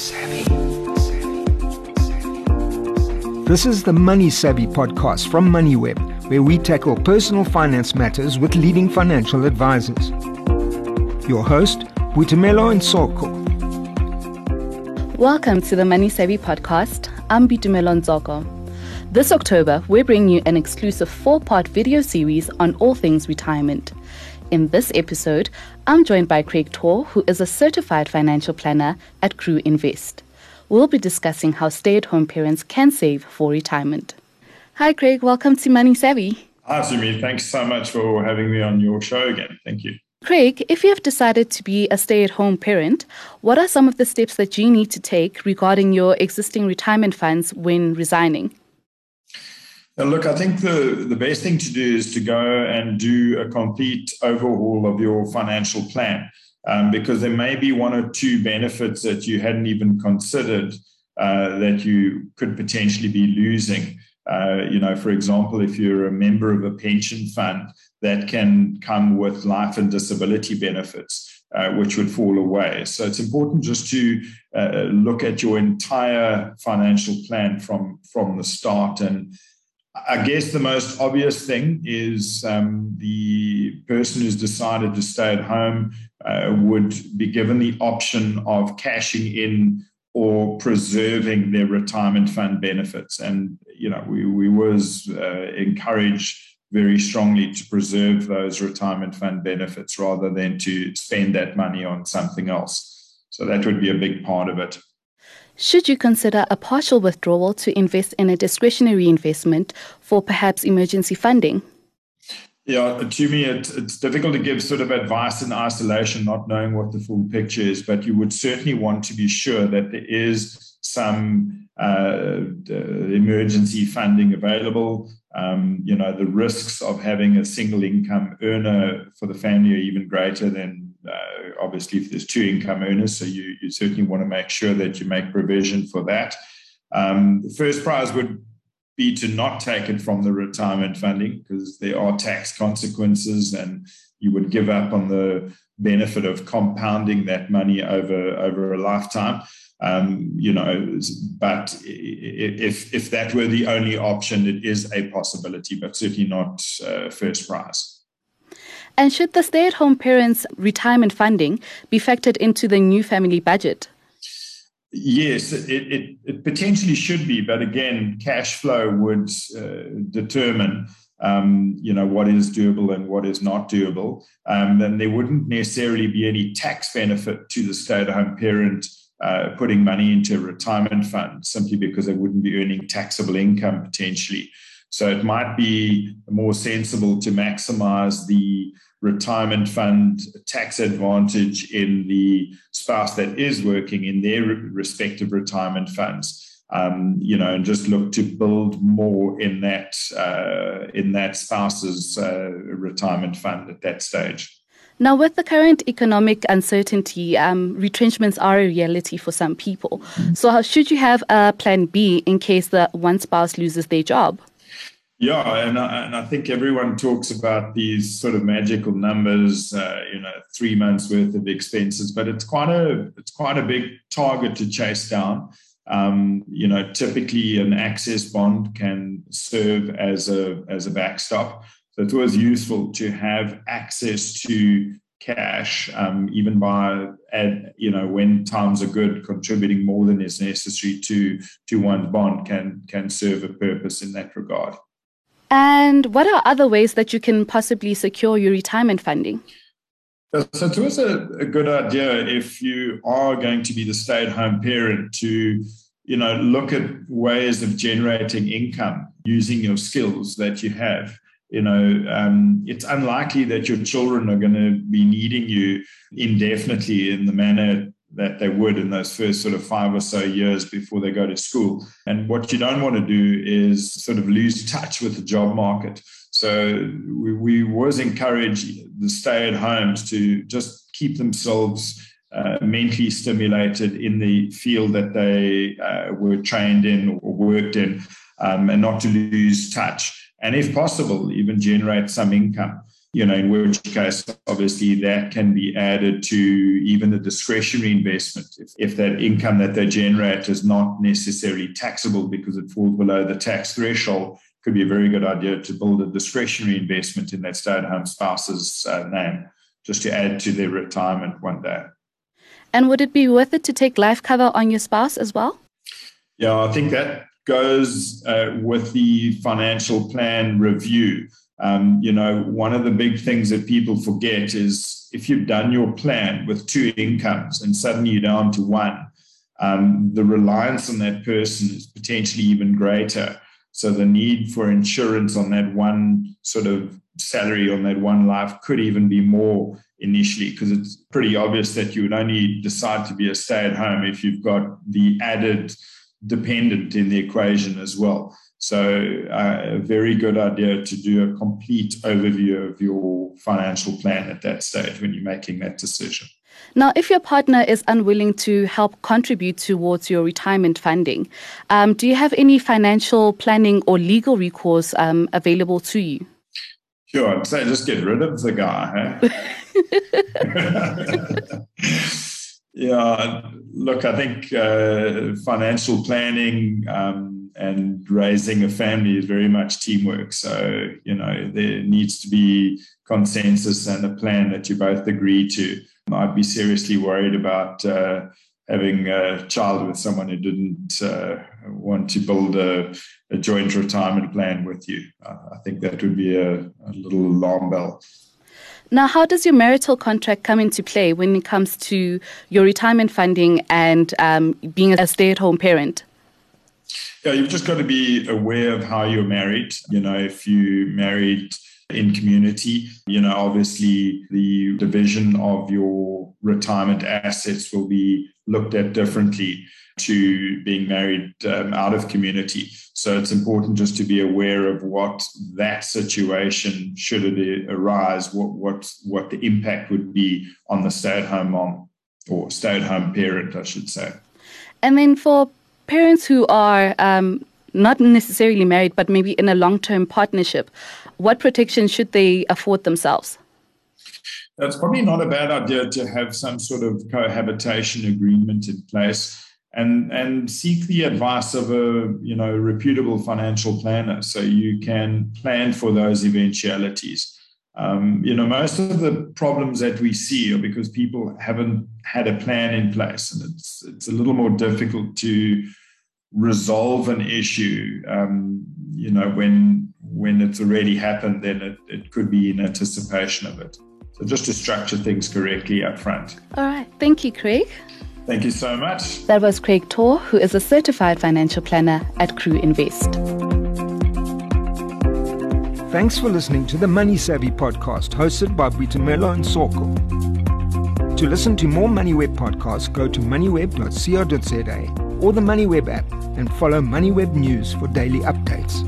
Savvy. This is the Money Savvy podcast from MoneyWeb, where we tackle personal finance matters with leading financial advisors. Your host, Boitumelo Ntsoko. Welcome to the Money Savvy podcast. I'm Boitumelo Ntsoko. This October, we're bringing you an exclusive four part video series on all things retirement. In this episode, I'm joined by Craig Torr, who is a certified financial planner at Crue Invest. We'll be discussing how stay at home parents can save for retirement. Hi, Craig. Welcome to Money Savvy. Hi, Tumi. Thanks so much for having me on your show again. Thank you. Craig, if you have decided to be a stay at home parent, what are some of the steps that you need to take regarding your existing retirement funds when resigning? Look, I think the, the best thing to do is to go and do a complete overhaul of your financial plan um, because there may be one or two benefits that you hadn't even considered uh, that you could potentially be losing. Uh, you know, for example, if you're a member of a pension fund, that can come with life and disability benefits, uh, which would fall away. So it's important just to uh, look at your entire financial plan from from the start and I guess the most obvious thing is um, the person who's decided to stay at home uh, would be given the option of cashing in or preserving their retirement fund benefits. And, you know, we, we was uh, encourage very strongly to preserve those retirement fund benefits rather than to spend that money on something else. So that would be a big part of it. Should you consider a partial withdrawal to invest in a discretionary investment for perhaps emergency funding? Yeah, to me, it, it's difficult to give sort of advice in isolation, not knowing what the full picture is. But you would certainly want to be sure that there is some uh, emergency funding available. Um, you know, the risks of having a single income earner for the family are even greater than uh, obviously, if there's two income earners, so you, you certainly want to make sure that you make provision for that. Um, the first prize would be to not take it from the retirement funding because there are tax consequences and you would give up on the benefit of compounding that money over, over a lifetime. Um, you know, but if if that were the only option, it is a possibility, but certainly not uh, first prize. And should the stay at home parents' retirement funding be factored into the new family budget? Yes, it, it, it potentially should be, but again, cash flow would uh, determine. Um, you know what is doable and what is not doable, um, then there wouldn't necessarily be any tax benefit to the stay-at-home parent uh, putting money into a retirement fund simply because they wouldn't be earning taxable income potentially. So it might be more sensible to maximize the retirement fund tax advantage in the spouse that is working in their respective retirement funds. Um, you know, and just look to build more in that uh, in that spouse's uh, retirement fund at that stage. Now, with the current economic uncertainty, um, retrenchments are a reality for some people. So, how, should you have a plan B in case the one spouse loses their job? Yeah, and I, and I think everyone talks about these sort of magical numbers, uh, you know, three months worth of expenses, but it's quite a it's quite a big target to chase down. Um, you know, typically an access bond can serve as a as a backstop. So it was useful to have access to cash, um, even by ad, you know when times are good, contributing more than is necessary to to one's bond can can serve a purpose in that regard. And what are other ways that you can possibly secure your retirement funding? So it was a, a good idea if you are going to be the stay-at-home parent to, you know, look at ways of generating income using your skills that you have. You know, um, it's unlikely that your children are going to be needing you indefinitely in the manner that they would in those first sort of five or so years before they go to school. And what you don't want to do is sort of lose touch with the job market. So we, we was encourage the stay at homes to just keep themselves uh, mentally stimulated in the field that they uh, were trained in or worked in um, and not to lose touch. And if possible, even generate some income. You know, in which case, obviously, that can be added to even the discretionary investment. If, if that income that they generate is not necessarily taxable because it falls below the tax threshold, could be a very good idea to build a discretionary investment in that stay at home spouse's uh, name just to add to their retirement one day. And would it be worth it to take life cover on your spouse as well? Yeah, I think that goes uh, with the financial plan review. Um, you know, one of the big things that people forget is if you've done your plan with two incomes and suddenly you're down to one, um, the reliance on that person is potentially even greater. So the need for insurance on that one sort of salary on that one life could even be more initially because it's pretty obvious that you would only decide to be a stay at home if you've got the added dependent in the equation as well. So, uh, a very good idea to do a complete overview of your financial plan at that stage when you're making that decision. Now, if your partner is unwilling to help contribute towards your retirement funding, um, do you have any financial planning or legal recourse um, available to you? Sure, I'd say just get rid of the guy. yeah, look, I think uh, financial planning um, and raising a family is very much teamwork. So, you know, there needs to be consensus and a plan that you both agree to. I'd be seriously worried about uh, having a child with someone who didn't uh, want to build a, a, joint retirement plan with you. I think that would be a, a, little alarm bell. Now, how does your marital contract come into play when it comes to your retirement funding and um, being a stay at home parent? Yeah, you've just got to be aware of how you're married. You know, if you married in community. You know, obviously the division of your retirement assets will be looked at differently to being married um, out of community. So it's important just to be aware of what that situation, should it arise, what what what the impact would be on the stay-at-home mom or stay-at-home parent, I should say. And then for parents who are um, not necessarily married, but maybe in a long-term partnership, what protection should they afford themselves? It's probably not a bad idea to have some sort of cohabitation agreement in place and and seek the advice of a you know reputable financial planner so you can plan for those eventualities. Um, you know, most of the problems that we see are because people haven't had a plan in place, and it's it's a little more difficult to resolve an issue. Um, you know, when when it's already happened, then it, it could be in anticipation of it. So just to structure things correctly up front. All right. Thank you, Craig. Thank you so much. That was Craig Torr, who is a certified financial planner at Crue Invest. Thanks for listening to the Money Savvy podcast hosted by Boitumelo Ntsoko. To listen to more MoneyWeb podcasts, go to moneyweb.co.za or the MoneyWeb app and follow MoneyWeb News for daily updates.